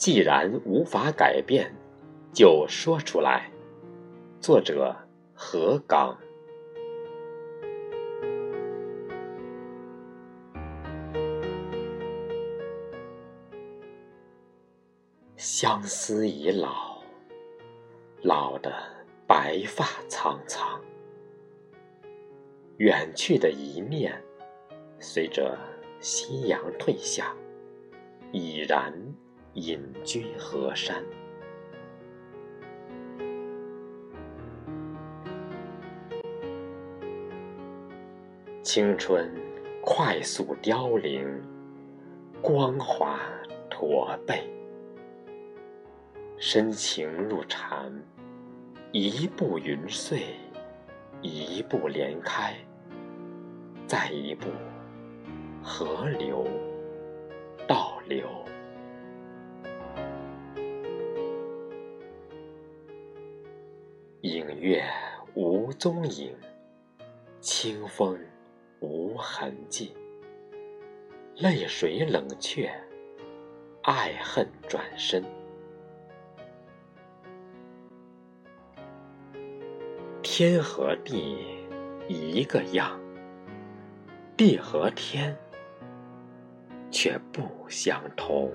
既然无法改变，就说出来。作者何刚。相思已老，老的白发苍苍。远去的一面，随着夕阳退下，已然隐居河山。青春快速凋零，光华驼背，深情入禅，一步云碎，一步莲开。再一步，河流影月无踪影，清风无痕迹，泪水冷却，爱恨转身，天和地一个样。地和天却不相同。